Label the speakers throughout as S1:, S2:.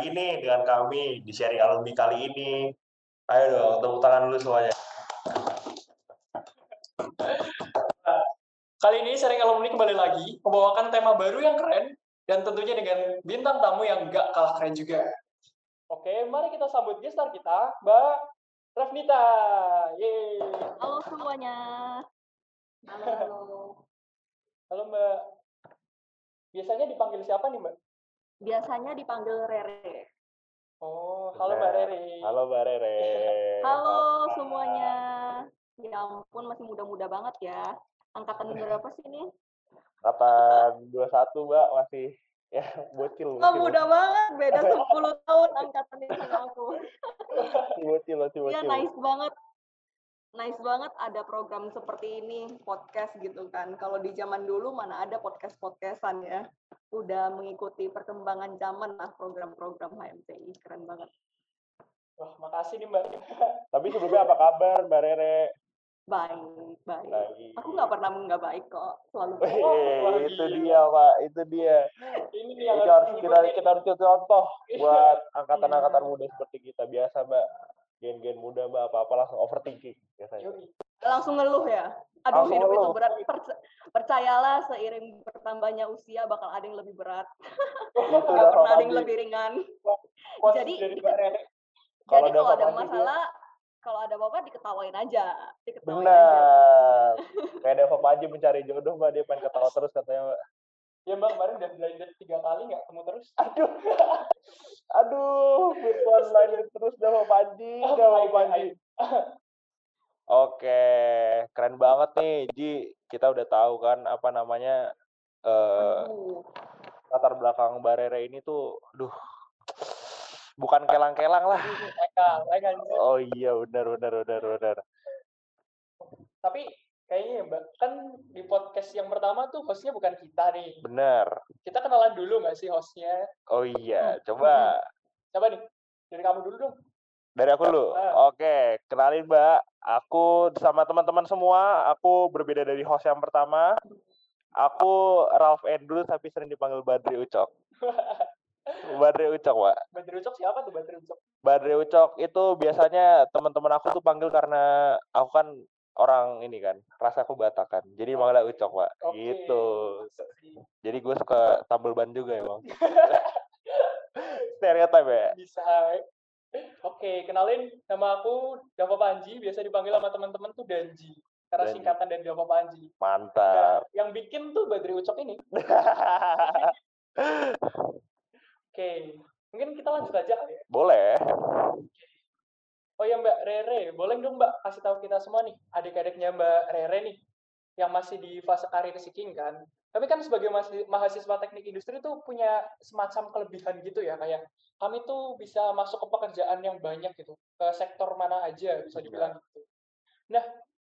S1: lagi nih dengan kami di seri alumni kali ini. Ayo dong, tepuk tangan dulu semuanya.
S2: Kali ini sering alumni kembali lagi membawakan tema baru yang keren dan tentunya dengan bintang tamu yang gak kalah keren juga. Oke, mari kita sambut gestar kita, Mbak Rafnita. Yeay.
S3: Halo semuanya. Halo, halo.
S2: Halo Mbak. Biasanya dipanggil siapa nih Mbak?
S3: Biasanya dipanggil Rere.
S2: Oh, halo Mbak Rere.
S1: Halo Mbak Rere.
S3: Halo semuanya. Ya ampun masih muda-muda banget ya. Angkatan berapa sih ini?
S1: Angkatan 21 Mbak, masih ya bocil.
S3: Oh,
S1: bocil.
S3: muda banget, beda 10 tahun angkatannya sama aku.
S1: Masih bocil, masih
S3: Iya,
S1: bocil.
S3: nice banget. Nice banget ada program seperti ini, podcast gitu kan. Kalau di zaman dulu mana ada podcast-podcastan ya. Udah mengikuti perkembangan zaman lah program-program HMCI. Keren banget.
S2: Wah, makasih nih Mbak.
S1: Tapi sebelumnya apa kabar Mbak Rere?
S3: Baik, baik.
S1: Baik.
S3: Aku nggak pernah nggak baik kok. Selalu baik.
S2: Wah,
S1: itu dia Pak, itu dia.
S2: Ini
S1: Itu
S2: harus
S1: kita kita harus contoh buat angkatan-angkatan muda seperti kita biasa Mbak. Gen-gen muda Mbak apa-apa langsung overthinking biasanya.
S3: Langsung ngeluh ya. Aduh
S1: Langsung
S3: hidup itu
S1: ngeluh.
S3: berat. Perc- percayalah seiring bertambahnya usia bakal ada yang lebih berat.
S1: Itu
S3: Gak
S1: udah
S3: pernah ada yang lebih ringan. Jadi,
S2: Rere.
S1: Kalau
S3: Jadi
S1: ada
S3: kalau ada
S1: dia-
S3: masalah, kalau ada apa-apa diketawain aja. Diketawain aja.
S1: Benar. Kayak ada Papa Haji mencari jodoh Mbak, dia pengen ketawa terus katanya Mbak.
S2: Ya Mbak, kemarin udah blinded tiga kali nggak ketemu terus.
S1: Aduh. Aduh, virtual line terus dah Papa Haji,
S2: Oh,
S1: dah Haji.
S2: baik.
S1: Oke, keren banget nih Ji. Kita udah tahu kan apa namanya eh
S3: Aduh.
S1: latar belakang Mbak Rere ini tuh, duh, bukan kelang-kelang lah. Oh iya, benar, benar, benar, benar.
S2: Tapi kayaknya ya Mbak, kan di podcast yang pertama tuh hostnya bukan kita nih.
S1: Benar.
S2: Kita kenalan dulu nggak sih hostnya?
S1: Oh iya, coba
S2: Siapa nih? Dari kamu dulu dong.
S1: dari aku dulu.
S2: Ah.
S1: Oke, kenalin Mbak. Aku sama teman-teman semua, aku berbeda dari host yang pertama. Aku Ralph Endul tapi sering dipanggil Badri Ucok. Badri Ucok, Pak.
S2: Badri Ucok siapa tuh Badri Ucok?
S1: Badri Ucok itu biasanya teman-teman aku tuh panggil karena aku kan orang ini kan, rasa aku Batak kan. Jadi manggilnya Ucok, Pak.
S2: Oke.
S1: Gitu. Jadi gue suka tambel ban juga emang. Stereotip ya.
S2: Bisa. Oke, kenalin nama aku Dava Panji, biasa dipanggil sama teman-teman tuh Danji. Karena
S1: Danji.
S2: singkatan dari Dava Panji.
S1: Mantap.
S2: Nah, yang bikin tuh Badri Ucok ini. Oke, mungkin kita lanjut aja kali ya.
S1: Boleh.
S2: Oh ya Mbak Rere, boleh dong Mbak kasih tahu kita semua nih, adik-adiknya Mbak Rere nih, yang masih di fase karir seeking kan. Tapi kan sebagai mahasi- mahasiswa teknik industri tuh punya semacam kelebihan gitu ya, kayak kami tuh bisa masuk ke pekerjaan yang banyak gitu, ke sektor mana aja bisa dibilang gitu. Nah,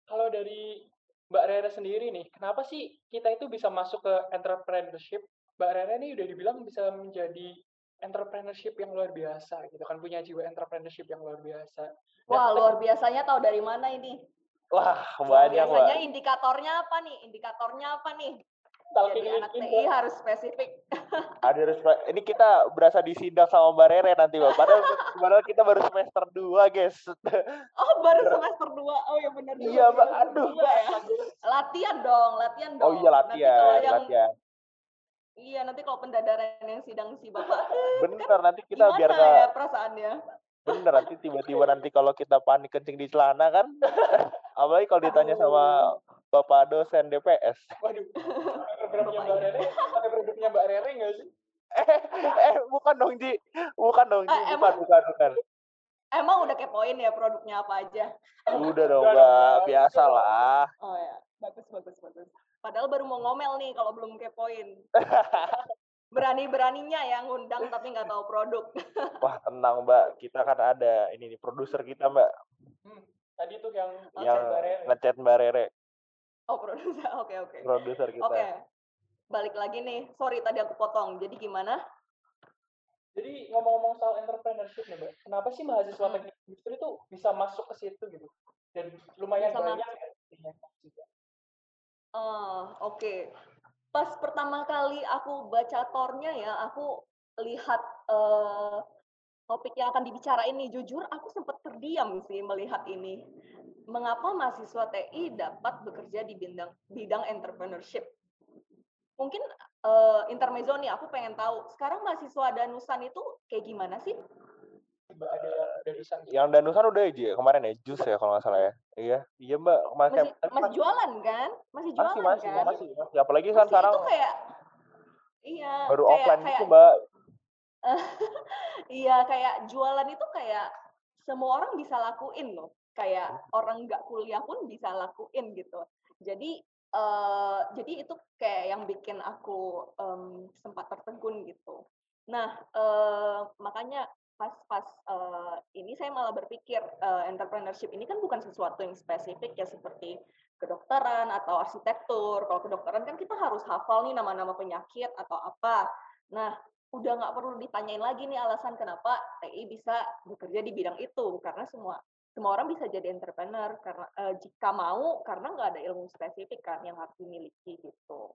S2: kalau dari Mbak Rere sendiri nih, kenapa sih kita itu bisa masuk ke entrepreneurship? Mbak Rere nih udah dibilang bisa menjadi entrepreneurship yang luar biasa gitu kan punya jiwa entrepreneurship yang luar biasa. Nah,
S3: Wah,
S2: kita-
S3: luar biasanya tahu dari mana ini?
S1: Wah, banyak,
S3: biasanya indikatornya apa nih? Indikatornya apa nih?
S2: talking
S3: Jadi anak TI
S2: Mbak.
S3: harus spesifik.
S1: Ada respect. Ini kita berasa disindak sama Mbak Rere nanti, Pak. Padahal, padahal kita baru semester 2, guys.
S3: Oh, baru semester 2. Oh ya benar.
S1: Iya, Mbak. Aduh.
S3: dua ya. Latihan dong, latihan dong.
S1: Oh iya,
S3: Nanti
S1: latihan.
S3: kalau yang
S1: latihan.
S3: Iya nanti kalau pendadaran yang sidang si Bapak
S1: Bener, nanti kita
S3: gimana
S1: biar
S3: ya perasaannya?
S1: bener nanti tiba-tiba nanti kalau kita panik kencing di celana kan? Apalagi kalau ditanya sama bapak dosen DPS
S2: Waduh, Mbak Rere, pakai produknya Mbak Rere nggak sih?
S1: eh, eh bukan dong Ji. Bukan dong Ji. Bukan
S3: Eh, emang-
S1: bukan bukan.
S3: Emang udah kepoin ya produknya apa aja?
S1: udah dong mbak.
S2: Mbak.
S1: biasa lah
S3: Oh ya, bagus bagus bagus. Padahal baru mau ngomel nih kalau belum kepoin. Berani-beraninya ya ngundang tapi nggak tahu produk.
S1: wah tenang mbak kita kan ada ini nih produser kita mbak
S2: Hmm, tadi tuh yang
S1: yang
S2: Mbak Rere.
S1: ngechat mbak Rere
S3: Oh produser, oke oke.
S1: produser kita
S3: Oke, balik lagi nih. Sorry tadi aku potong. Jadi gimana?
S2: Jadi ngomong-ngomong soal entrepreneurship nih, Mbak. Kenapa sih mahasiswa
S3: Hmm.
S2: teknik industri tuh bisa masuk ke situ gitu? Dan lumayan
S3: Bisa
S2: banyak ya.
S3: Oh, oke. pas pertama kali aku baca tornya ya, aku lihat uh, topik yang akan dibicarain nih, jujur aku sempat terdiam sih melihat ini. Mengapa mahasiswa TI dapat bekerja di bidang bidang entrepreneurship? Mungkin uh, intermezzo nih, aku pengen tahu. Sekarang mahasiswa Danusan itu kayak gimana sih?
S2: Ada Danusan.
S1: Yang Danusan udah aja kemarin ya, jus ya kalau nggak salah ya. Iya, iya Mbak.
S3: Masih, masih, masih jualan kan? Masih jualan
S1: masih, masih,
S3: kan?
S1: Masih, masih. Apalagi kan sekarang
S3: itu kayak Iya.
S1: Baru
S3: kayak,
S1: offline
S3: kayak,
S1: gitu, Mbak.
S3: Iya, kayak jualan itu kayak semua orang bisa lakuin loh. Kayak orang nggak kuliah pun bisa lakuin gitu. Jadi uh, jadi itu kayak yang bikin aku um, sempat tertegun gitu. Nah, uh, makanya pas-pas uh, ini saya malah berpikir uh, entrepreneurship ini kan bukan sesuatu yang spesifik ya seperti kedokteran atau arsitektur. Kalau kedokteran kan kita harus hafal nih nama-nama penyakit atau apa. Nah, udah nggak perlu ditanyain lagi nih alasan kenapa TI bisa bekerja di bidang itu karena semua semua orang bisa jadi entrepreneur karena uh, jika mau karena nggak ada ilmu spesifik kan yang harus dimiliki gitu.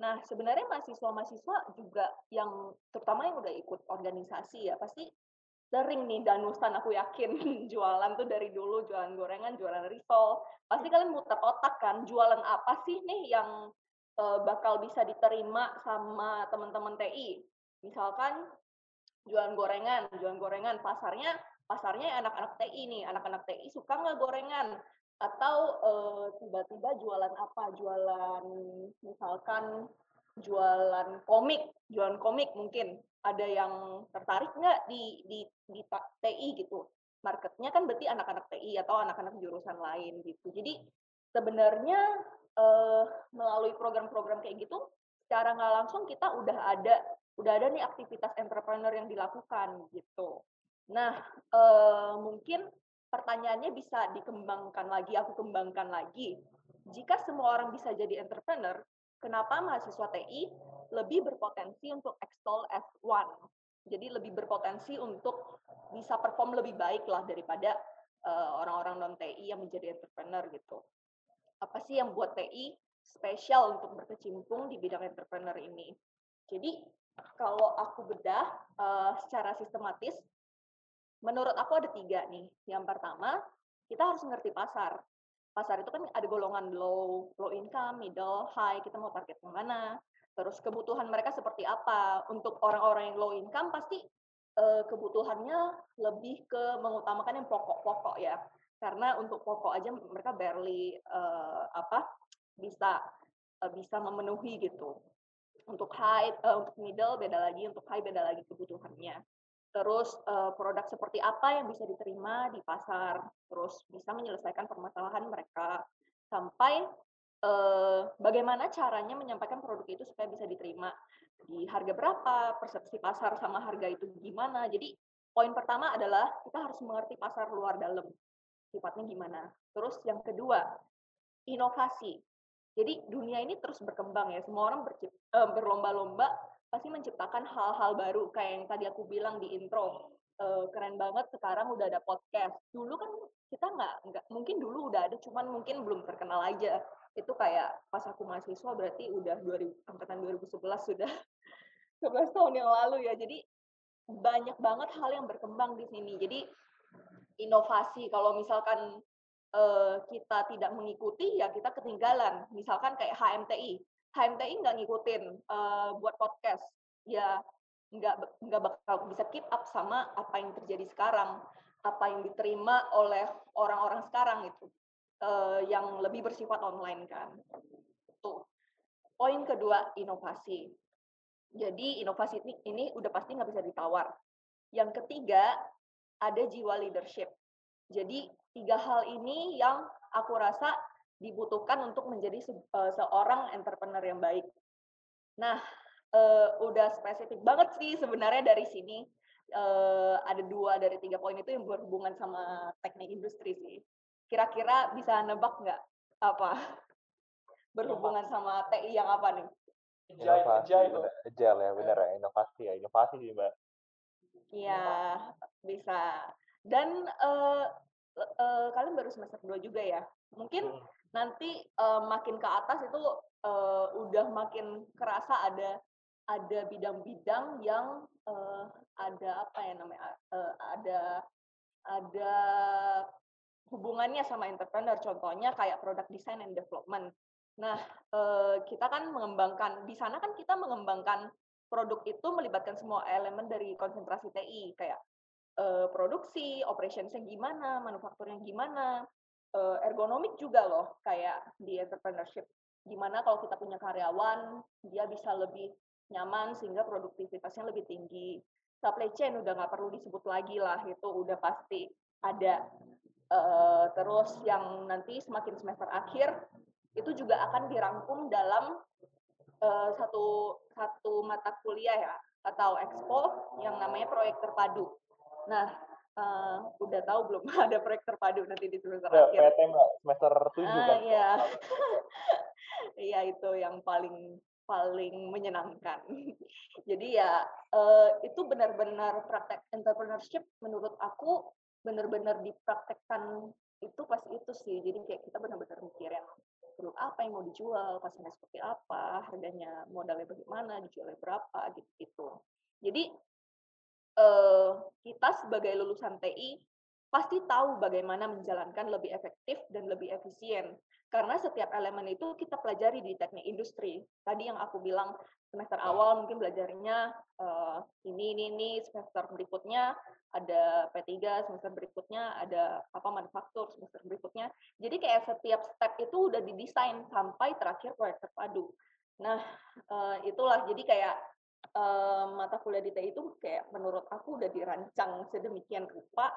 S3: Nah sebenarnya mahasiswa-mahasiswa juga yang terutama yang udah ikut organisasi ya pasti sering nih danusan aku yakin jualan tuh dari dulu jualan gorengan jualan risol. Pasti kalian muter otak kan jualan apa sih nih yang uh, bakal bisa diterima sama teman-teman TI misalkan jualan gorengan, jualan gorengan pasarnya pasarnya anak-anak TI nih, anak-anak TI suka nggak gorengan? Atau uh, tiba-tiba jualan apa? Jualan misalkan jualan komik, jualan komik mungkin ada yang tertarik nggak di, di di TI gitu. Marketnya kan berarti anak-anak TI atau anak-anak jurusan lain gitu. Jadi sebenarnya uh, melalui program-program kayak gitu, secara nggak langsung kita udah ada udah ada nih aktivitas entrepreneur yang dilakukan gitu. Nah, eh, mungkin pertanyaannya bisa dikembangkan lagi, aku kembangkan lagi. Jika semua orang bisa jadi entrepreneur, kenapa mahasiswa TI lebih berpotensi untuk extol F1? Jadi lebih berpotensi untuk bisa perform lebih baik lah daripada orang-orang uh, non TI yang menjadi entrepreneur gitu. Apa sih yang buat TI spesial untuk berkecimpung di bidang entrepreneur ini? Jadi kalau aku bedah uh, secara sistematis, menurut aku ada tiga nih. Yang pertama, kita harus mengerti pasar. Pasar itu kan ada golongan low, low income, middle, high. Kita mau target yang mana? Terus kebutuhan mereka seperti apa? Untuk orang-orang yang low income pasti uh, kebutuhannya lebih ke mengutamakan yang pokok-pokok ya. Karena untuk pokok aja mereka barely uh, apa bisa uh, bisa memenuhi gitu untuk high, uh, untuk middle beda lagi, untuk high beda lagi kebutuhannya. Terus uh, produk seperti apa yang bisa diterima di pasar, terus bisa menyelesaikan permasalahan mereka sampai uh, bagaimana caranya menyampaikan produk itu supaya bisa diterima di harga berapa, persepsi pasar sama harga itu gimana. Jadi poin pertama adalah kita harus mengerti pasar luar dalam sifatnya gimana. Terus yang kedua, inovasi. Jadi dunia ini terus berkembang ya. Semua orang berlomba-lomba pasti menciptakan hal-hal baru kayak yang tadi aku bilang di intro. Uh, keren banget sekarang udah ada podcast. Dulu kan kita nggak nggak mungkin dulu udah ada cuman mungkin belum terkenal aja. Itu kayak pas aku mahasiswa berarti udah 2000 angkatan 2011 sudah 11 tahun yang lalu ya. Jadi banyak banget hal yang berkembang di sini. Jadi inovasi kalau misalkan uh, kita tidak mengikuti ya kita ketinggalan. Misalkan kayak HMTI, HMTI nggak ngikutin uh, buat podcast, ya nggak nggak bakal bisa keep up sama apa yang terjadi sekarang, apa yang diterima oleh orang-orang sekarang itu, uh, yang lebih bersifat online kan. Tuh. Poin kedua inovasi. Jadi inovasi ini, ini udah pasti nggak bisa ditawar. Yang ketiga ada jiwa leadership. Jadi tiga hal ini yang aku rasa dibutuhkan untuk menjadi se uh, seorang entrepreneur yang baik. Nah, uh, udah spesifik banget sih sebenarnya dari sini. Uh, ada dua dari tiga poin itu yang berhubungan sama teknik industri sih. Kira-kira bisa nebak nggak apa berhubungan sama TI yang apa nih?
S1: Inovasi, agile ya benar ya inovasi ya inovasi sih mbak.
S3: Iya bisa. Dan uh, uh, kalian baru semester 2 juga ya. Mungkin hmm. Nanti uh, makin ke atas itu uh, udah makin kerasa ada ada bidang-bidang yang uh, ada apa ya namanya uh, ada ada hubungannya sama entrepreneur. Contohnya kayak product design and development. Nah uh, kita kan mengembangkan di sana kan kita mengembangkan produk itu melibatkan semua elemen dari konsentrasi TI kayak uh, produksi operationsnya gimana manufakturnya gimana uh, ergonomik juga loh kayak di entrepreneurship. Gimana kalau kita punya karyawan dia bisa lebih nyaman sehingga produktivitasnya lebih tinggi. Supply chain udah nggak perlu disebut lagi lah itu udah pasti ada. Uh, terus yang nanti semakin semester akhir itu juga akan dirangkum dalam uh, satu satu mata kuliah ya atau expo yang namanya proyek terpadu. Nah uh, udah tahu belum ada proyek terpadu nanti di semester ya, akhir
S1: PT mbak semester tujuh
S3: ah, kan iya iya itu yang paling paling menyenangkan. Jadi ya uh, itu benar-benar praktek entrepreneurship menurut aku benar-benar dipraktekkan itu pas itu sih. Jadi kayak kita benar-benar mikirin produk apa yang mau dijual, pasarnya seperti apa, harganya modalnya bagaimana, dijualnya berapa gitu-gitu. Jadi uh, kita sebagai lulusan TI pasti tahu bagaimana menjalankan lebih efektif dan lebih efisien karena setiap elemen itu kita pelajari di teknik industri. Tadi yang aku bilang semester awal mungkin belajarnya uh, ini ini ini semester berikutnya ada P3, semester berikutnya ada apa manufaktur, semester berikutnya. Jadi kayak setiap step itu udah didesain sampai terakhir proyek terpadu. Nah, uh, itulah jadi kayak uh, mata kuliah di TI itu kayak menurut aku udah dirancang sedemikian rupa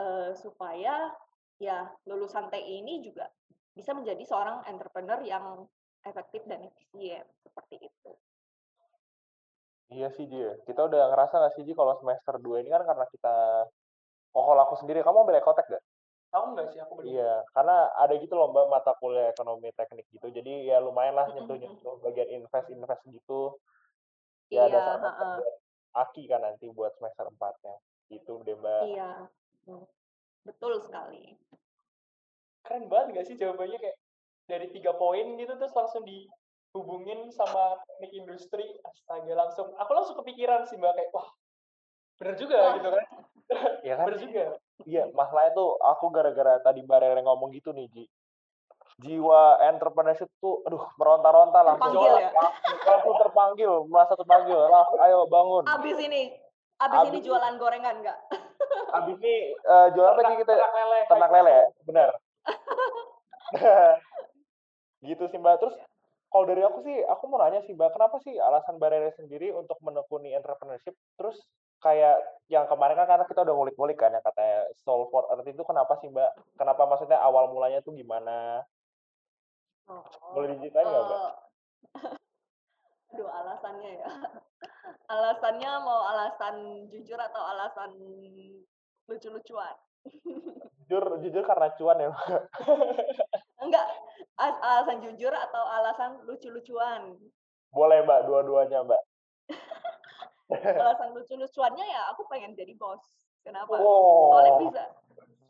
S3: uh, supaya ya lulusan TI ini juga bisa menjadi seorang entrepreneur yang efektif dan efisien seperti itu.
S1: Iya sih dia. Kita udah ngerasa nggak sih Ji kalau semester 2 ini kan karena kita Oh kalau aku sendiri, kamu ambil ekotek gak?
S2: Aku enggak sih, aku belum.
S1: Iya, karena ada gitu loh mbak mata kuliah ekonomi teknik gitu. Jadi ya lumayan lah nyentuh-nyentuh bagian invest-invest gitu. Ya
S3: iya,
S1: ada uh, Aki kan nanti buat semester 4-nya. Gitu deh mbak.
S3: Iya, betul. Sekali.
S2: Keren banget gak sih jawabannya kayak dari tiga poin gitu terus langsung dihubungin sama teknik industri. Astaga langsung aku langsung kepikiran sih mbak kayak wah bener juga wah. gitu kan.
S1: Ya kan?
S2: Bener juga.
S1: Iya masalahnya tuh aku gara-gara tadi mbak Rere ngomong gitu nih Ji jiwa entrepreneurship tuh aduh meronta-ronta langsung
S3: terpanggil ya?
S1: langsung terpanggil merasa terpanggil. Lah ayo bangun.
S3: Abis ini abis, abis ini jualan gorengan nggak?
S1: Abis ini uh, jualan apa kita? Ternak lele. Ternak lele ya? Benar. Gitu sih mbak. Terus kalau dari aku sih aku mau nanya sih mbak kenapa sih alasan mbak Rere sendiri untuk menekuni entrepreneurship? Terus kayak yang kemarin kan karena kita udah ngulik-ngulik kan ya katanya Soul for Earth itu kenapa sih mbak? Kenapa maksudnya awal mulanya tuh gimana oh, boleh diceritain nggak uh, mbak
S3: Aduh alasannya ya. Alasannya mau alasan jujur atau alasan lucu-lucuan?
S1: Jujur jujur karena cuan ya
S3: enggak alasan jujur atau alasan lucu-lucuan?
S1: Boleh mbak dua-duanya mbak.
S3: Alasan lucu-lucuannya ya aku pengen jadi bos. Kenapa? Oh. soalnya bisa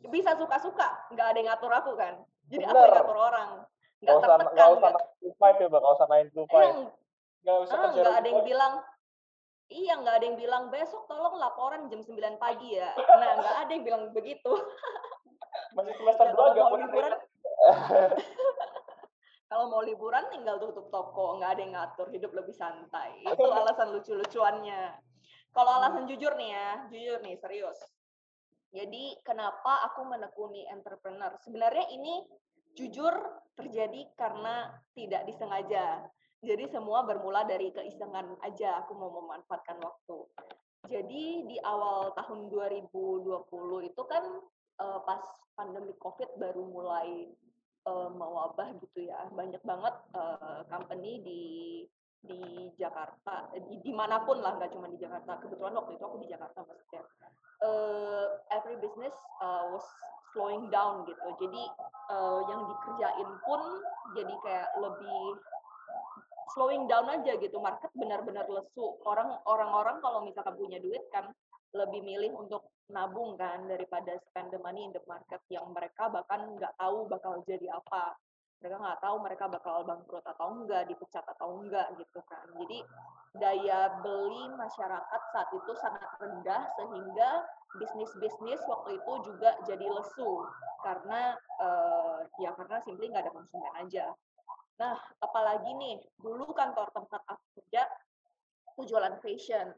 S3: bisa suka-suka nggak ada yang ngatur aku kan. Jadi Bener. aku yang ngatur orang nggak tertekan
S1: nggak usah nine to five ya mbak nggak usah nine to five
S3: nggak usah ah, nggak ada yang bilang Iya, nggak ada yang bilang besok tolong laporan jam 9 pagi ya. Nah, nggak ada yang bilang begitu.
S2: Masih semester dua gak
S3: mau liburan. kalau mau liburan tinggal tutup toko, nggak ada yang ngatur, hidup lebih santai. Itu alasan lucu-lucuannya. Kalau alasan jujur nih ya, jujur nih, serius. Jadi kenapa aku menekuni entrepreneur? Sebenarnya ini jujur terjadi karena tidak disengaja. Jadi semua bermula dari keisengan aja aku mau memanfaatkan waktu. Jadi di awal tahun 2020 itu kan uh, pas pandemi COVID baru mulai uh, mewabah gitu ya. Banyak banget uh, company di di Jakarta, di di mana pun lah, nggak cuma di Jakarta. Kebetulan waktu itu aku di Jakarta maksudnya. Uh, every business uh, was slowing down gitu. Jadi uh, yang dikerjain pun jadi kayak lebih slowing down aja gitu market benar-benar lesu orang orang-orang kalau misalkan punya duit kan lebih milih untuk nabung kan daripada spend the money in the market yang mereka bahkan nggak tahu bakal jadi apa mereka nggak tahu mereka bakal bangkrut atau enggak, dipecat atau enggak gitu kan. Jadi daya beli masyarakat saat itu sangat rendah sehingga bisnis-bisnis waktu itu juga jadi lesu karena uh, ya karena simply nggak ada konsumen aja. Nah, apalagi nih, dulu kantor tempat aku kerja itu jualan fashion.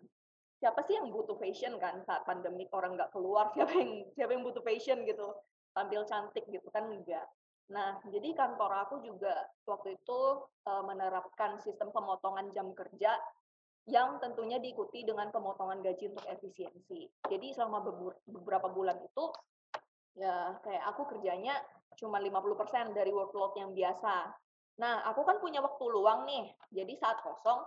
S3: Siapa sih yang butuh fashion kan saat pandemi orang nggak keluar, siapa yang siapa yang butuh fashion gitu, tampil cantik gitu kan enggak. Nah, jadi kantor aku juga waktu itu uh, menerapkan sistem pemotongan jam kerja yang tentunya diikuti dengan pemotongan gaji untuk efisiensi. Jadi selama beberapa bulan itu ya kayak aku kerjanya cuma 50% dari workload yang biasa. Nah, aku kan punya waktu luang nih. Jadi saat kosong,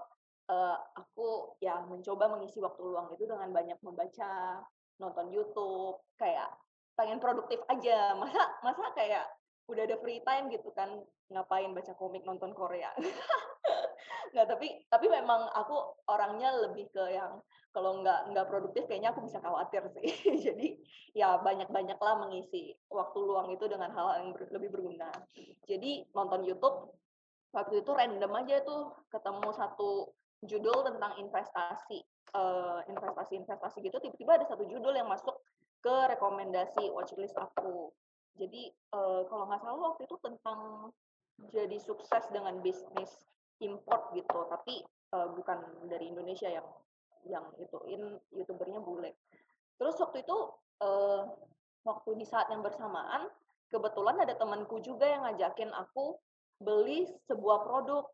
S3: uh, aku ya mencoba mengisi waktu luang itu dengan banyak membaca, nonton YouTube, kayak pengen produktif aja. Masa masa kayak udah ada free time gitu kan ngapain baca komik nonton Korea nggak tapi tapi memang aku orangnya lebih ke yang kalau nggak nggak produktif kayaknya aku bisa khawatir sih. Jadi ya banyak banyaklah mengisi waktu luang itu dengan hal yang ber, lebih berguna. Jadi nonton YouTube waktu itu random aja tuh ketemu satu judul tentang investasi uh, investasi investasi gitu tiba-tiba ada satu judul yang masuk ke rekomendasi watchlist aku. Jadi uh, kalau nggak salah waktu itu tentang jadi sukses dengan bisnis import gitu, tapi uh, bukan dari Indonesia yang yang ituin youtubernya bule. Terus waktu itu uh, waktu di saat yang bersamaan kebetulan ada temanku juga yang ngajakin aku beli sebuah produk.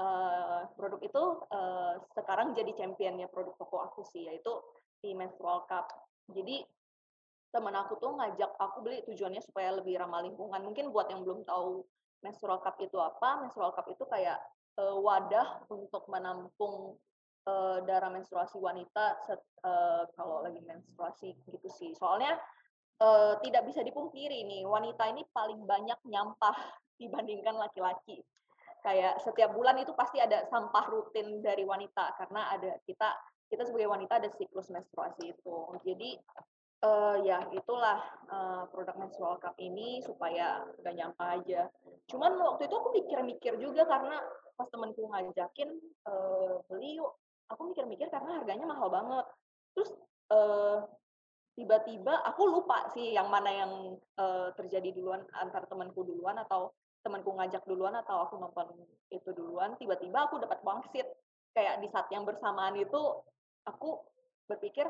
S3: Uh, produk itu uh, sekarang jadi championnya produk toko aku sih, yaitu di menstrual cup. Jadi teman aku tuh ngajak aku beli tujuannya supaya lebih ramah lingkungan. Mungkin buat yang belum tahu menstrual cup itu apa, menstrual cup itu kayak uh, wadah untuk menampung uh, darah menstruasi wanita set, uh, kalau lagi menstruasi gitu sih. Soalnya uh, tidak bisa dipungkiri nih, wanita ini paling banyak nyampah dibandingkan laki-laki. Kayak setiap bulan itu pasti ada sampah rutin dari wanita karena ada kita kita sebagai wanita ada siklus menstruasi itu. Jadi Uh, ya itulah uh, produk menstrual cup ini supaya gak nyampah aja. Cuman waktu itu aku mikir-mikir juga karena pas temenku ngajakin uh, beli yuk, aku mikir-mikir karena harganya mahal banget. Terus uh, tiba-tiba aku lupa sih yang mana yang uh, terjadi duluan antar temanku duluan atau temanku ngajak duluan atau aku nonton itu duluan. Tiba-tiba aku dapat wangsit kayak di saat yang bersamaan itu aku berpikir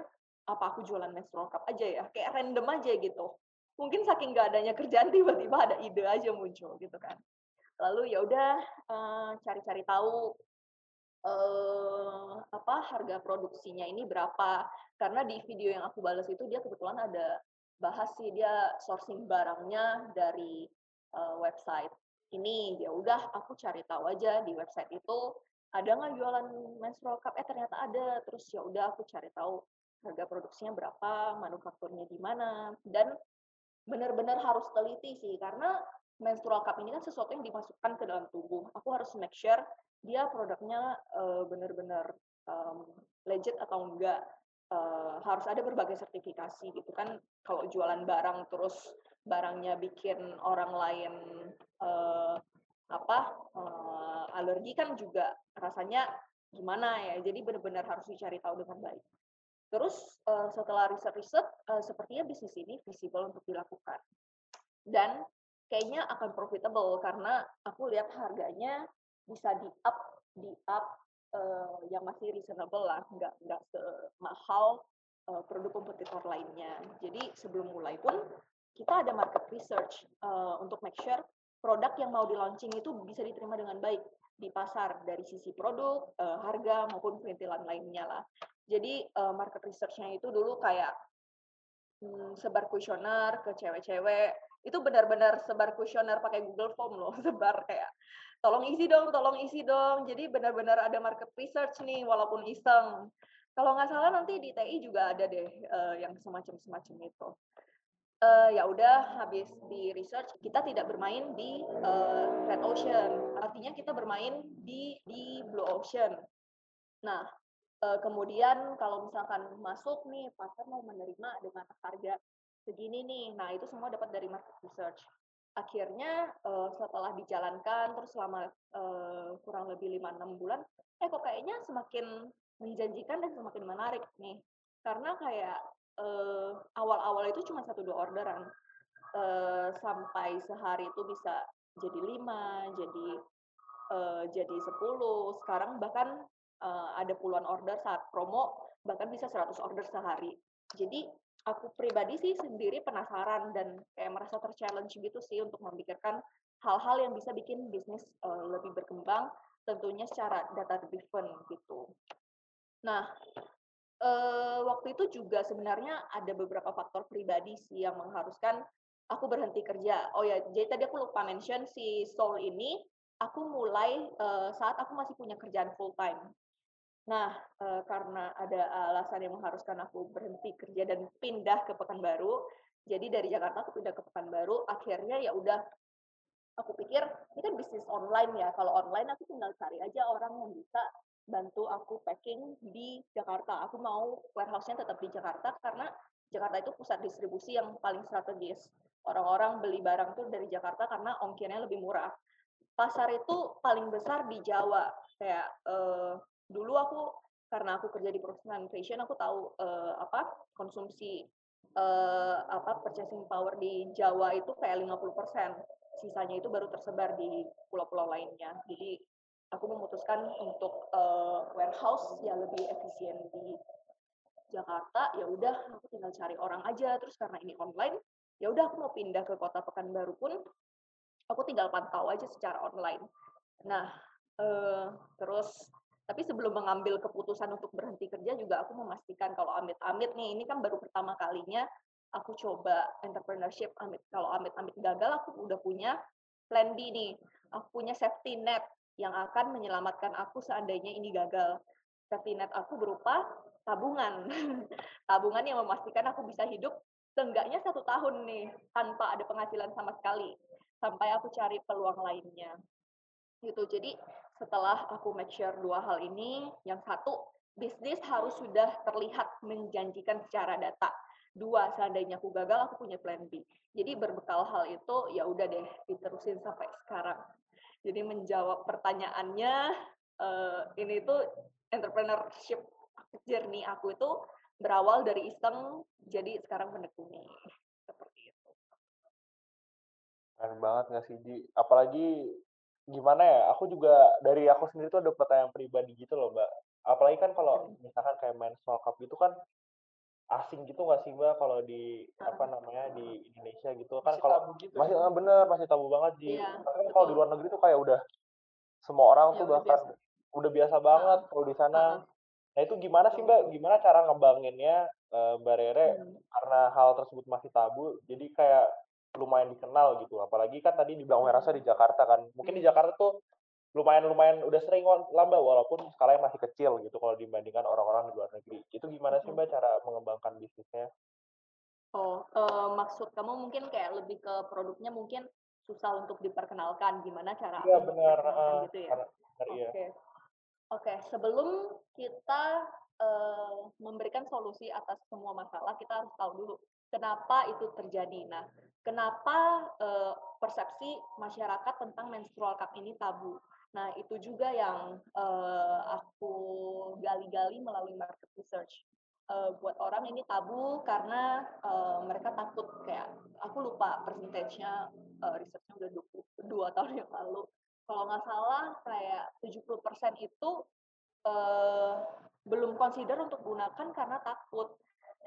S3: apa aku jualan menstrual cup aja ya? Kayak random aja gitu. Mungkin saking gak adanya kerjaan tiba-tiba ada ide aja muncul gitu kan lalu ya udah uh, cari-cari tahu uh, apa harga produksinya ini berapa. Karena di video yang aku balas itu dia kebetulan ada bahas sih dia sourcing barangnya dari uh, website ini. Ya udah aku cari tahu aja di website itu ada nggak jualan menstrual cup? Eh ternyata ada. Terus ya udah aku cari tahu harga produksinya berapa, manufakturnya di mana, dan benar-benar harus teliti sih, karena menstrual cup ini kan sesuatu yang dimasukkan ke dalam tubuh. Aku harus make sure dia produknya uh, benar-benar um, legit atau enggak. Uh, harus ada berbagai sertifikasi gitu kan. Kalau jualan barang terus barangnya bikin orang lain uh, apa uh, alergi kan juga rasanya gimana ya. Jadi benar-benar harus dicari tahu dengan baik. Terus uh, setelah riset-riset, uh, sepertinya bisnis ini visible untuk dilakukan. Dan kayaknya akan profitable karena aku lihat harganya bisa di up, di up uh, yang masih reasonable lah, nggak nggak semahal uh, produk kompetitor lainnya. Jadi sebelum mulai pun kita ada market research uh, untuk make sure produk yang mau di launching itu bisa diterima dengan baik di pasar dari sisi produk, uh, harga maupun perintilan lainnya lah. Jadi uh, market research-nya itu dulu kayak hmm, sebar kuesioner ke cewek-cewek. Itu benar-benar sebar kuesioner pakai Google Form loh, sebar kayak tolong isi dong, tolong isi dong. Jadi benar-benar ada market research nih walaupun iseng. Kalau nggak salah nanti di TI juga ada deh uh, yang semacam-semacam itu. Uh, ya udah habis di research kita tidak bermain di uh, red ocean artinya kita bermain di di blue ocean nah uh, kemudian kalau misalkan masuk nih pasar mau menerima dengan harga segini nih. Nah itu semua dapat dari market research. Akhirnya uh, setelah dijalankan terus selama uh, kurang lebih 5-6 bulan eh kok kayaknya semakin menjanjikan dan semakin menarik nih. Karena kayak uh, awal-awal itu cuma satu dua orderan. Uh, sampai sehari itu bisa jadi lima jadi uh, jadi sepuluh. Sekarang bahkan uh, ada puluhan order saat promo bahkan bisa 100 order sehari. Jadi aku pribadi sih sendiri penasaran dan kayak merasa terchallenge gitu sih untuk memikirkan hal-hal yang bisa bikin bisnis uh, lebih berkembang tentunya secara data driven gitu. Nah, uh, waktu itu juga sebenarnya ada beberapa faktor pribadi sih yang mengharuskan aku berhenti kerja. Oh ya, jadi tadi aku lupa mention si Soul ini aku mulai uh, saat aku masih punya kerjaan full time. Nah, e, karena ada alasan yang mengharuskan aku berhenti kerja dan pindah ke Pekanbaru, jadi dari Jakarta aku pindah ke Pekanbaru, akhirnya ya udah aku pikir ini kan bisnis online ya. Kalau online aku tinggal cari aja orang yang bisa bantu aku packing di Jakarta. Aku mau warehouse-nya tetap di Jakarta karena Jakarta itu pusat distribusi yang paling strategis. Orang-orang beli barang tuh dari Jakarta karena ongkirnya lebih murah. Pasar itu paling besar di Jawa, kayak eh, dulu aku karena aku kerja di perusahaan fashion aku tahu uh, apa konsumsi uh, apa purchasing power di Jawa itu kayak 50%. Sisanya itu baru tersebar di pulau-pulau lainnya. Jadi aku memutuskan untuk uh, warehouse ya lebih efisien di Jakarta. Ya udah aku tinggal cari orang aja terus karena ini online ya udah aku mau pindah ke kota Pekanbaru pun aku tinggal pantau aja secara online. Nah, uh, terus tapi sebelum mengambil keputusan untuk berhenti kerja juga aku memastikan kalau amit-amit nih, ini kan baru pertama kalinya aku coba entrepreneurship amit kalau amit-amit gagal aku udah punya plan B nih. Aku punya safety net yang akan menyelamatkan aku seandainya ini gagal. Safety net aku berupa tabungan. tabungan yang memastikan aku bisa hidup seenggaknya satu tahun nih tanpa ada penghasilan sama sekali sampai aku cari peluang lainnya gitu jadi setelah aku make sure dua hal ini, yang satu, bisnis harus sudah terlihat menjanjikan secara data. Dua, seandainya aku gagal, aku punya plan B. Jadi berbekal hal itu, ya udah deh, diterusin sampai sekarang. Jadi menjawab pertanyaannya, uh, ini tuh entrepreneurship journey aku itu berawal dari iseng, jadi sekarang menekuni. Seperti itu.
S1: Keren banget nggak sih, Ji? Apalagi gimana ya, aku juga dari aku sendiri tuh ada pertanyaan pribadi gitu loh, Mbak. Apalagi kan kalau misalkan kayak main Small Cup itu kan asing gitu nggak sih Mbak kalau di apa namanya di Indonesia gitu kan kalau gitu masih ya? bener masih tabu banget di iya, kan kalau di luar negeri tuh kayak udah semua orang ya, tuh bahkan biasa. udah biasa banget uh, kalau di sana. Uh, nah itu gimana sih Mbak? Gimana cara ngebanginnya uh, Mbak Rere hmm. karena hal tersebut masih tabu jadi kayak lumayan dikenal gitu. Apalagi kan tadi dibilang Werasa di Jakarta kan. Mungkin di hmm. Jakarta tuh lumayan-lumayan udah sering lamba walaupun skalanya masih kecil gitu kalau dibandingkan orang-orang di luar negeri. Itu gimana sih Mbak cara mengembangkan bisnisnya?
S3: Oh, uh, maksud kamu mungkin kayak lebih ke produknya mungkin susah untuk diperkenalkan gimana cara
S1: Iya benar uh, gitu ya.
S3: Oke. Okay. Oke, okay. sebelum kita uh, memberikan solusi atas semua masalah, kita harus tahu dulu kenapa itu terjadi. Nah, kenapa uh, persepsi masyarakat tentang menstrual cup ini tabu? Nah, itu juga yang uh, aku gali-gali melalui market research. Uh, buat orang ini tabu karena uh, mereka takut kayak aku lupa persentasenya uh, researchnya udah 22 tahun yang lalu. Kalau nggak salah kayak 70% itu uh, belum consider untuk gunakan karena takut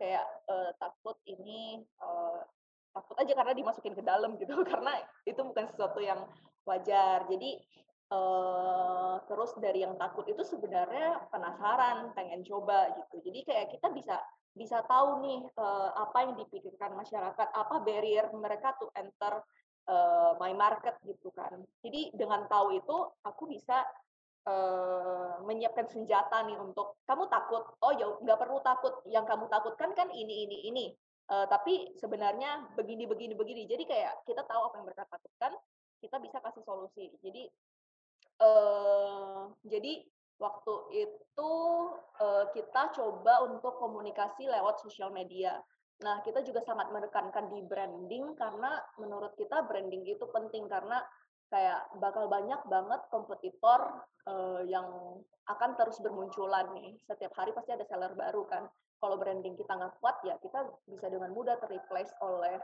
S3: kayak uh, takut ini uh, takut aja karena dimasukin ke dalam gitu karena itu bukan sesuatu yang wajar. Jadi uh, terus dari yang takut itu sebenarnya penasaran pengen coba gitu. Jadi kayak kita bisa bisa tahu nih uh, apa yang dipikirkan masyarakat apa barrier mereka to enter uh, my market gitu kan. Jadi dengan tahu itu aku bisa uh, menyiapkan senjata nih untuk kamu takut? Oh ya nggak perlu takut yang kamu takutkan kan ini ini ini. Uh, tapi sebenarnya begini begini begini. Jadi kayak kita tahu apa yang mereka takutkan kita bisa kasih solusi. Jadi uh, jadi waktu itu uh, kita coba untuk komunikasi lewat sosial media. Nah, kita juga sangat menekankan di branding karena menurut kita branding itu penting karena kayak bakal banyak banget kompetitor uh, yang akan terus bermunculan nih. Setiap hari pasti ada seller baru kan. Kalau branding kita nggak kuat ya kita bisa dengan mudah terreplace oleh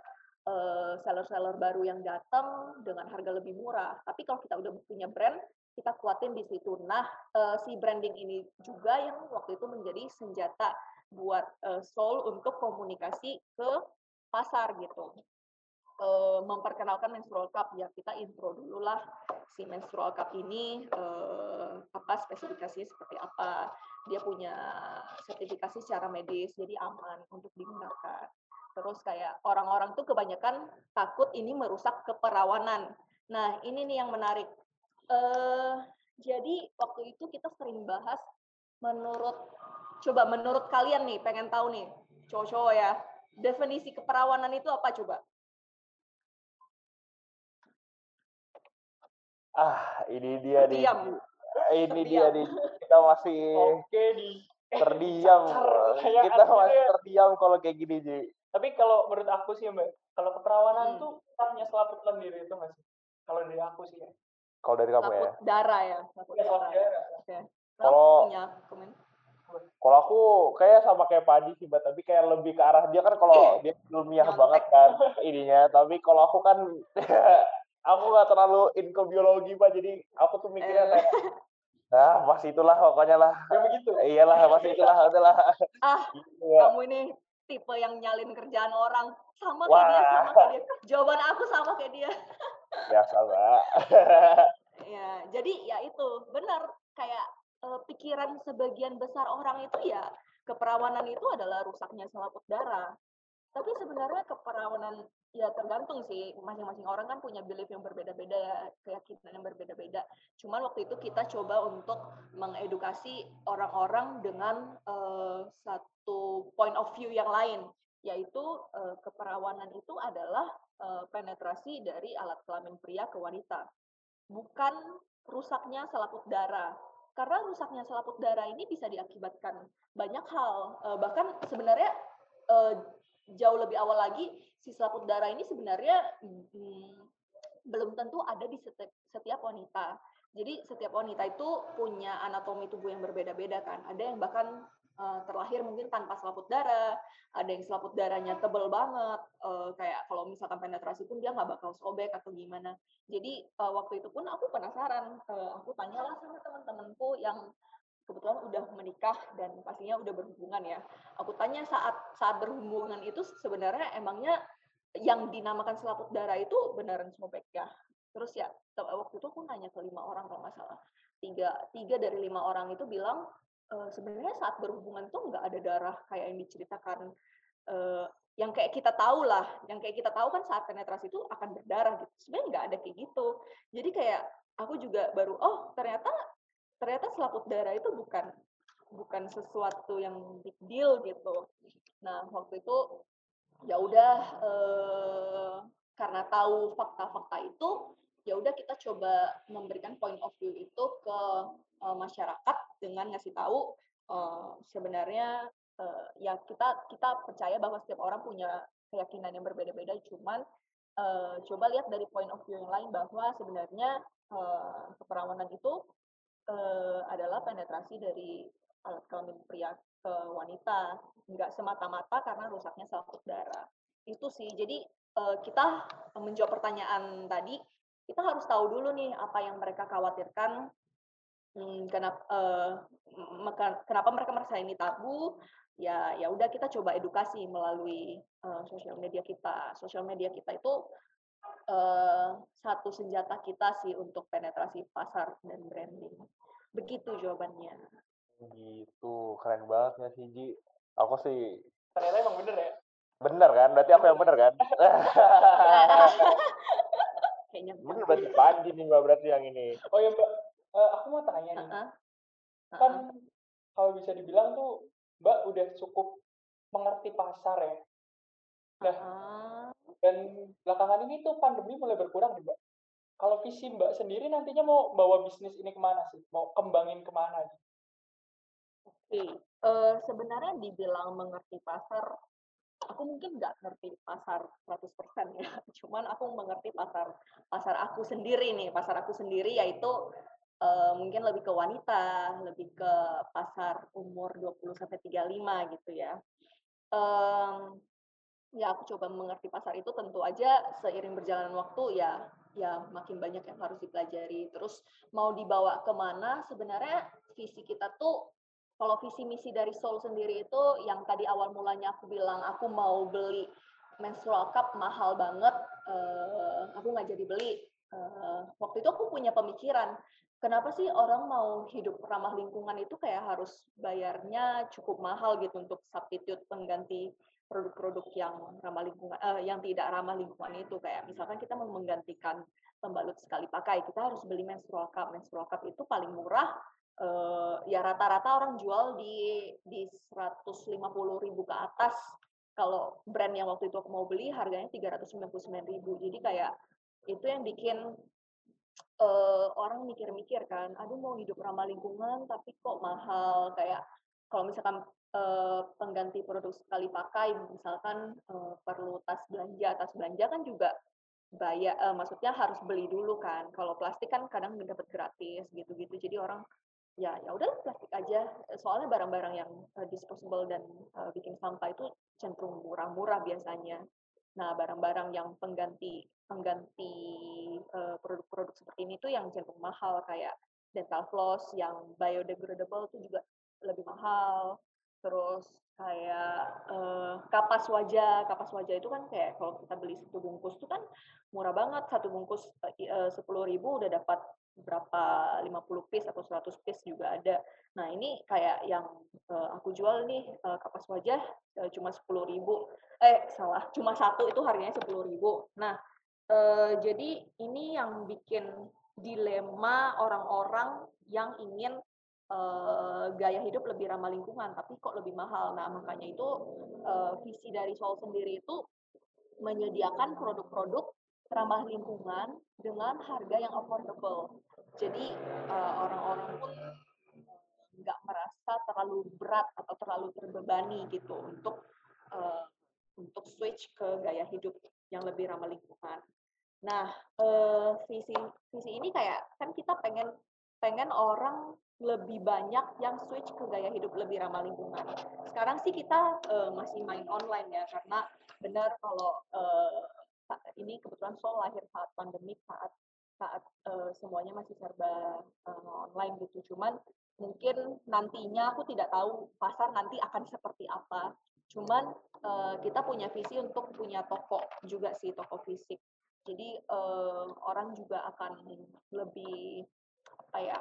S3: seller seller-seller baru yang datang dengan harga lebih murah. Tapi kalau kita udah punya brand, kita kuatin di situ. Nah, uh, si branding ini juga yang waktu itu menjadi senjata buat uh, Soul untuk komunikasi ke pasar gitu uh, memperkenalkan menstrual cup. Ya kita intro dulu lah si menstrual cup ini uh, apa spesifikasinya seperti apa. Dia punya sertifikasi secara medis jadi aman untuk digunakan. Terus kayak orang-orang tuh kebanyakan takut ini merusak keperawanan. Nah ini nih yang menarik. Uh, jadi waktu itu kita sering bahas menurut coba menurut kalian nih pengen tahu nih cowok-cowok ya definisi keperawanan itu apa coba
S1: Ah, ini dia nih.
S3: Terdiam.
S1: Ini terdiam. dia nih. Kita masih
S2: Oke di
S1: terdiam. kita masih terdiam kalau kayak gini, Ji.
S2: Tapi kalau menurut aku sih, Mbak, kalau keperawanan hmm. tuh hanya selaput lendir itu nggak sih? Kalau dari aku sih ya.
S1: Kalau dari kamu ya?
S3: darah ya.
S2: Selaput ya, darah. darah.
S3: Oke.
S1: Kalau kalau aku kayak sama kayak Padi sih, Mbak, tapi kayak lebih ke arah dia kan kalau dia ilmiah banget kan ininya, tapi kalau aku kan aku nggak terlalu info biologi pak jadi aku tuh mikirnya kayak nah pas itulah pokoknya lah.
S2: Ya begitu.
S1: Iyalah pas itulah adalah
S3: ah gitu, kamu ini tipe yang nyalin kerjaan orang sama kayak Wah. dia sama kayak dia. Jawaban aku sama kayak dia.
S1: Ya sama.
S3: Ya jadi ya itu benar. Kayak uh, pikiran sebagian besar orang itu ya keperawanan itu adalah rusaknya selaput darah tapi sebenarnya keperawanan ya tergantung sih. Masing-masing orang kan punya belief yang berbeda-beda ya keyakinan yang berbeda-beda. Cuman waktu itu kita coba untuk mengedukasi orang-orang dengan uh, satu point of view yang lain. Yaitu uh, keperawanan itu adalah uh, penetrasi dari alat kelamin pria ke wanita. Bukan rusaknya selaput darah. Karena rusaknya selaput darah ini bisa diakibatkan banyak hal. Uh, bahkan sebenarnya jauh lebih awal lagi si selaput darah ini sebenarnya hmm, belum tentu ada di setiap, setiap wanita. Jadi setiap wanita itu punya anatomi tubuh yang berbeda-beda kan. Ada yang bahkan uh, terlahir mungkin tanpa selaput darah, ada yang selaput darahnya tebel banget, uh, kayak kalau misalkan penetrasi pun dia nggak bakal sobek atau gimana. Jadi uh, waktu itu pun aku penasaran, uh, aku tanyalah sama teman-temanku yang kebetulan udah menikah dan pastinya udah berhubungan ya. Aku tanya saat saat berhubungan itu sebenarnya emangnya yang dinamakan selaput darah itu beneran sobek ya? Terus ya waktu itu aku nanya ke lima orang kalau nggak salah. Tiga, tiga dari lima orang itu bilang e, sebenarnya saat berhubungan tuh nggak ada darah kayak yang diceritakan e, yang kayak kita tahu lah, yang kayak kita tahu kan saat penetrasi itu akan berdarah gitu. Sebenarnya nggak ada kayak gitu. Jadi kayak aku juga baru oh ternyata ternyata selaput darah itu bukan bukan sesuatu yang big deal gitu. Nah waktu itu ya udah eh, karena tahu fakta-fakta itu ya udah kita coba memberikan point of view itu ke eh, masyarakat dengan ngasih tahu eh, sebenarnya eh, ya kita kita percaya bahwa setiap orang punya keyakinan yang berbeda-beda cuman eh, coba lihat dari point of view yang lain bahwa sebenarnya eh, keperawanan itu uh, adalah penetrasi dari alat kelamin pria ke wanita, nggak semata-mata karena rusaknya selaput darah. Itu sih. Jadi uh, kita menjawab pertanyaan tadi, kita harus tahu dulu nih apa yang mereka khawatirkan, hmm, kenapa uh, kenapa mereka merasa ini tabu. Ya, ya udah kita coba edukasi melalui uh, sosial media kita. Sosial media kita itu uh, satu senjata kita sih untuk penetrasi pasar dan branding. Begitu jawabannya.
S1: Gitu, keren banget ya sih Ji. Aku sih
S2: ternyata emang bener ya.
S1: Bener kan? Berarti aku yang bener kan?
S3: Kayaknya
S1: bener berarti Panji nih Mbak berarti yang ini.
S2: Oh ya Mbak, uh, aku mau tanya nih. Uh -uh. Kan kalau bisa dibilang tuh Mbak udah cukup mengerti pasar ya. Nah, uh dan belakangan ini tuh pandemi mulai berkurang nih, Mbak. Kalau visi Mbak sendiri nantinya mau bawa bisnis ini ke mana sih? Mau kembangin ke mana?
S3: Oke, uh, sebenarnya dibilang mengerti pasar, aku mungkin nggak ngerti pasar 100% ya. Cuman aku mengerti pasar pasar aku sendiri nih. Pasar aku sendiri yaitu uh, mungkin lebih ke wanita, lebih ke pasar umur 20 sampai 35 gitu ya. Um, ya aku coba mengerti pasar itu tentu aja seiring berjalan waktu ya ya makin banyak yang harus dipelajari. Terus mau dibawa ke mana sebenarnya visi kita tuh kalau visi misi dari Soul sendiri itu yang tadi awal mulanya aku bilang aku mau beli menstrual cup mahal banget, uh, aku nggak jadi beli. Uh, waktu itu aku punya pemikiran, kenapa sih orang mau hidup ramah lingkungan itu kayak harus bayarnya cukup mahal gitu untuk substitute pengganti produk-produk yang ramah lingkungan, uh, yang tidak ramah lingkungan itu. Kayak misalkan kita mau menggantikan pembalut sekali pakai, kita harus beli menstrual cup. Menstrual cup itu paling murah uh, ya rata-rata orang jual di di 150 ribu ke atas. Kalau brand yang waktu itu aku mau beli harganya 399 ribu. Jadi kayak itu yang bikin uh, orang mikir-mikir kan aduh mau hidup ramah lingkungan tapi kok mahal? Kayak kalau misalkan uh, pengganti produk sekali pakai misalkan uh, perlu tas belanja. Tas belanja kan juga bayar uh, maksudnya harus beli dulu kan. Kalau plastik kan kadang dapat gratis gitu-gitu. Jadi orang ya ya udah plastik aja. Soalnya barang-barang yang disposable dan bikin sampah itu cenderung murah-murah biasanya. Nah barang-barang yang pengganti pengganti produk-produk seperti ini tuh yang cenderung mahal. Kayak dental floss yang biodegradable itu juga lebih mahal terus kayak uh, kapas wajah kapas wajah itu kan kayak kalau kita beli satu bungkus itu kan murah banget satu bungkus sepuluh ribu udah dapat berapa 50 piece atau 100 piece juga ada. Nah, ini kayak yang uh, aku jual nih uh, kapas wajah uh, cuma 10.000. Eh, salah, cuma satu itu harganya 10.000. Nah, uh, jadi ini yang bikin dilema orang-orang yang ingin uh, gaya hidup lebih ramah lingkungan, tapi kok lebih mahal. Nah, makanya itu uh, visi dari Soul sendiri itu menyediakan produk-produk ramah lingkungan dengan harga yang affordable. Jadi uh, orang-orang pun nggak merasa terlalu berat atau terlalu terbebani gitu untuk uh, untuk switch ke gaya hidup yang lebih ramah lingkungan. Nah, uh, visi visi ini kayak kan kita pengen pengen orang lebih banyak yang switch ke gaya hidup lebih ramah lingkungan. Sekarang sih kita uh, masih main online ya karena benar kalau uh, ini kebetulan Sol lahir saat pandemik saat saat uh, semuanya masih serba uh, online gitu. Cuman mungkin nantinya aku tidak tahu pasar nanti akan seperti apa. Cuman uh, kita punya visi untuk punya toko juga sih toko fisik. Jadi uh, orang juga akan lebih apa ya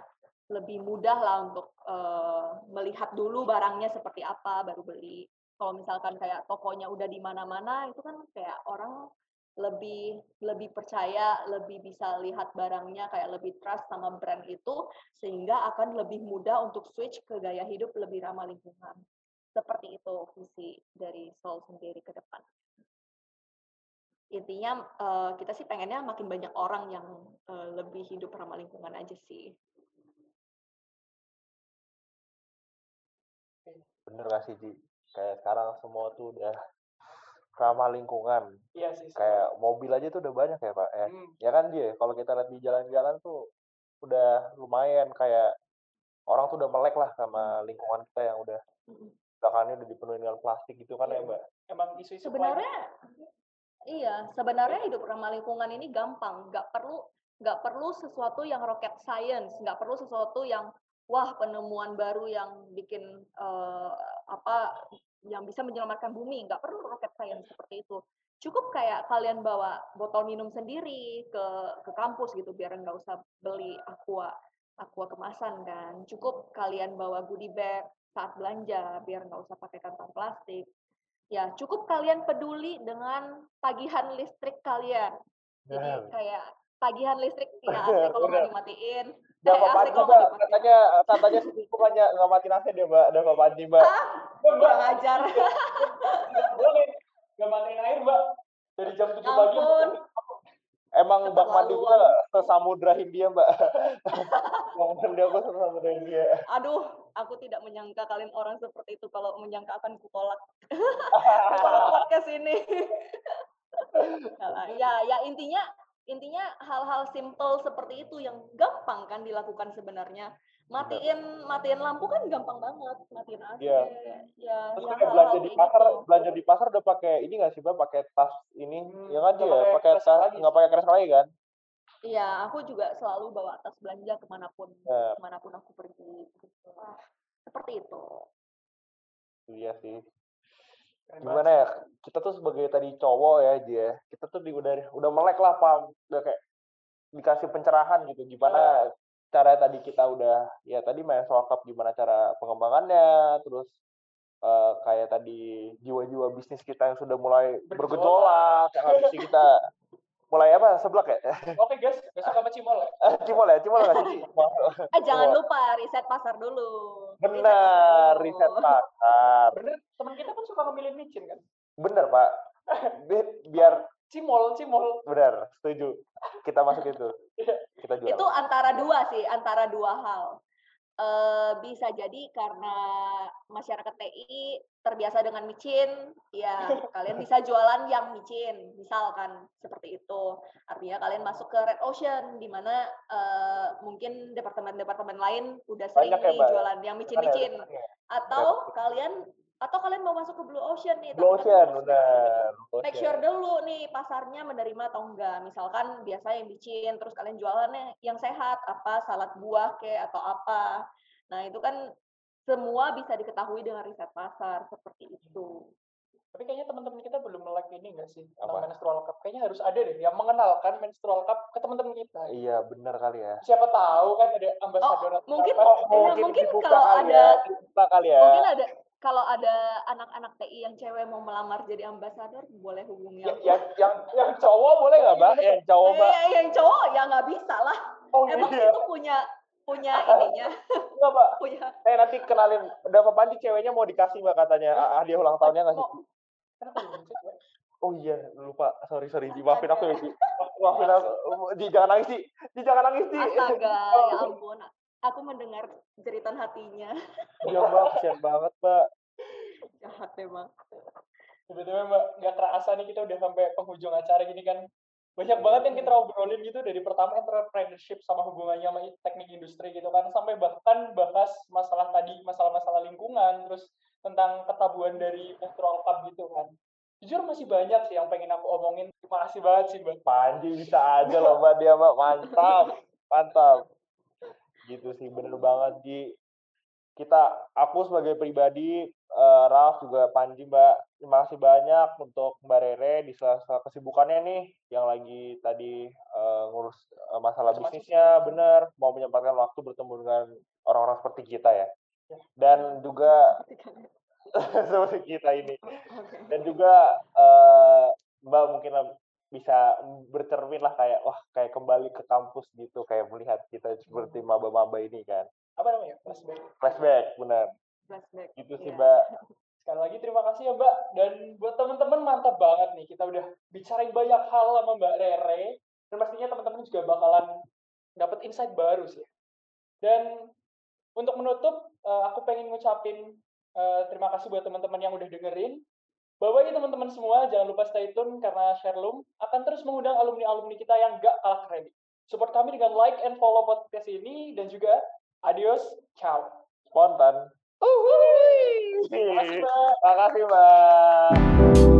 S3: lebih mudah lah untuk uh, melihat dulu barangnya seperti apa baru beli. Kalau misalkan kayak tokonya udah di mana-mana itu kan kayak orang lebih lebih percaya, lebih bisa lihat barangnya kayak lebih trust sama brand itu sehingga akan lebih mudah untuk switch ke gaya hidup lebih ramah lingkungan. Seperti itu visi dari Soul sendiri ke depan. Intinya uh, kita sih pengennya makin banyak orang yang uh, lebih hidup ramah lingkungan aja sih.
S1: Bener gak sih, Ji? Kayak sekarang semua tuh udah ramah lingkungan.
S2: Iya sih.
S1: Kayak mobil aja tuh udah banyak ya Pak. Ya, hmm. ya kan dia. Kalau kita lihat di jalan-jalan tuh udah lumayan kayak orang tuh udah melek lah sama lingkungan kita yang udah belakangannya udah dipenuhi dengan plastik gitu kan ya, ya Mbak.
S2: Emang isu-isu
S3: sebenarnya iya sebenarnya hidup ramah lingkungan ini gampang. Nggak perlu nggak perlu sesuatu yang rocket science. Nggak perlu sesuatu yang wah penemuan baru yang bikin uh, apa yang bisa menyelamatkan bumi nggak perlu rocket science seperti itu cukup kayak kalian bawa botol minum sendiri ke ke kampus gitu biar nggak usah beli aqua aqua kemasan kan cukup kalian bawa goodie bag saat belanja biar nggak usah pakai kantong plastik ya cukup kalian peduli dengan tagihan listrik kalian jadi kayak tagihan listrik ya kalau nggak dimatiin
S1: Udah Pak Panji, Mbak. Katanya katanya selingkuh hanya nggak mati nasi deh, Mbak. Udah Pak Panji, Mbak.
S3: Kurang ajar.
S2: Boleh. Nggak matiin air, Mbak. Dari jam 7 pagi.
S1: Emang bak mandi gua sesamudra Hindia, Mbak. Bak mandi aku sesamudra Hindia.
S3: Aduh, aku tidak menyangka kalian orang seperti itu. Kalau menyangka akan kutolak. kutolak podcast ini. Ya, ya intinya intinya hal-hal simple seperti itu yang gampang kan dilakukan sebenarnya. Matiin matiin lampu kan gampang banget, matiin AC.
S1: Iya.
S3: Ya,
S1: Terus
S3: ya
S1: kayak belanja di pasar,
S3: gitu.
S1: belanja di pasar udah pakai ini nggak sih, Mbak? Pakai tas ini,
S2: Hmm,
S1: ya kan
S2: nggak
S1: dia
S2: pakai
S1: tas, nggak pakai kresek lagi kan?
S3: Iya, aku juga selalu bawa tas belanja ke mana pun
S1: Ya,
S3: ke mana pun aku pergi. Gitu. Seperti itu.
S1: iya sih. Gimana ya? Kita tuh sebagai tadi cowok ya, dia. Kita tuh di, udah udah melek lah, paham. Udah kayak dikasih pencerahan gitu. Gimana cara tadi kita udah ya tadi main Soul Cup gimana cara pengembangannya, terus eh, kayak tadi jiwa-jiwa bisnis kita yang sudah mulai
S2: Bergejolak.
S1: yang kita mulai apa seblak ya?
S2: Oke guys, besok sama Cimol ya.
S1: Eh, Cimol ya, Cimol nggak sih?
S3: Eh jangan lupa riset pasar dulu. Riset pasar
S1: Benar,
S3: dulu.
S1: riset pasar.
S2: Bener, teman kita kan suka ngemilih micin kan.
S1: Bener, Pak. Bi- Biar
S2: Cimol, Cimol.
S1: benar, setuju. Kita masuk itu.
S2: Iya.
S1: Kita jual.
S3: Itu antara dua sih, antara dua hal. Eh bisa jadi karena masyarakat TI terbiasa dengan micin, ya kalian bisa jualan yang micin, misalkan seperti itu. Artinya kalian masuk ke red ocean, di mana eh, mungkin departemen-departemen lain udah sering
S1: Banyak ya,
S3: nih
S1: Mbak?
S3: jualan yang
S1: Kan ya,
S3: micin-micin. Atau kalian atau kalian mau masuk ke blue ocean nih,
S1: Blue Ocean,
S3: harus
S1: benar. Blue
S3: make
S1: Ocean.
S3: sure dulu nih pasarnya menerima atau enggak. Misalkan biasa yang bicin, terus kalian jualannya yang sehat, apa salad buah ke atau apa. Nah itu kan semua bisa diketahui dengan riset pasar seperti itu.
S2: Tapi kayaknya teman-teman kita belum melek ini nggak sih
S1: Apa?
S2: menstrual cup. Kayaknya harus ada deh yang mengenalkan menstrual cup ke teman-teman kita.
S1: Iya, benar kali ya.
S2: Siapa tahu kan ada ambasador atau
S3: mungkin
S2: apa.
S3: Oh, mungkin
S1: dibuka
S3: kalau
S1: kali
S3: ada-
S1: ya, dibuka kali ya.
S3: Mungkin ada kalau ada anak-anak TI yang cewek mau melamar jadi ambasador, boleh hubungi
S1: Ya-
S3: aku.
S1: yang yang yang cowok boleh nggak, Mbak? Yang cowok, Mbak.
S3: Eh, yang cowok ya nggak bisa lah.
S1: Oh,
S3: Emang
S1: iya.
S3: itu punya punya ininya,
S1: Enggak, Mbak.
S3: punya
S1: Eh, nanti kenalin. Udah apa Panji ceweknya mau dikasih, Mbak, katanya. Ah, hadiah ulang tahunnya nggak sih? Oh iya, lupa. Sorry, sorry. Ji, maafin aku ya, Ji. Maafin aku. Ji, jangan nangis, Ji. Ji, jangan nangis, Ji.
S3: astaga, ya ampun. Aku mendengar jeritan hatinya.
S1: Iya, Mbak. Kasian banget, Mbak.
S3: Jahat memang.
S2: Tiba-tiba Mbak, nggak kerasa nih kita udah sampai penghujung acara gini kan. Banyak banget yang kita obrolin gitu dari pertama entrepreneurship sama hubungannya sama teknik industri gitu kan. Sampai bahkan bahas masalah tadi, masalah-masalah lingkungan, terus tentang ketabuhan dari menstrual cup gitu kan. Jujur masih banyak sih yang pengen aku omongin. Terima kasih banget sih Mbak.
S1: Panji bisa aja loh, Mbak. Dia, Mbak. Mantap. Mantap. Gitu sih, bener banget, Ji. Kita, aku sebagai pribadi, eh, Ralf juga Panji, Mbak. Terima kasih banyak untuk Mbak Rere di sela-sela kesibukannya nih, yang lagi tadi eh, ngurus eh, masalah bisnisnya, bener. Mau menyempatkan waktu bertemu dengan orang-orang seperti kita ya.
S2: Ya.
S1: Dan juga
S3: Seperti
S1: kita ini. Dan juga eh, Mbak mungkin bisa bercermin lah kayak wah kayak kembali ke kampus gitu kayak melihat kita seperti maba-maba ini kan
S2: Apa namanya? Flashback.
S1: flashback benar
S3: Flashback.
S1: gitu sih
S3: Iya.
S1: Mbak
S2: Sekali lagi terima kasih ya Mbak. Dan buat teman-teman mantap banget nih. Kita udah bicarain banyak hal sama Mbak Rere. Dan pastinya teman-teman juga bakalan dapat insight baru sih. Dan untuk menutup, eh, aku pengen ngucapin eh, terima kasih buat teman-teman yang udah dengerin. Bahwa ini teman-teman semua, jangan lupa stay tune karena Sherloom akan terus mengundang alumni-alumni kita yang gak kalah keren. Support kami dengan like and follow podcast ini. Dan juga adios, ciao.
S1: spontan
S2: Terima kasih Mbak.
S1: Makasih Mbak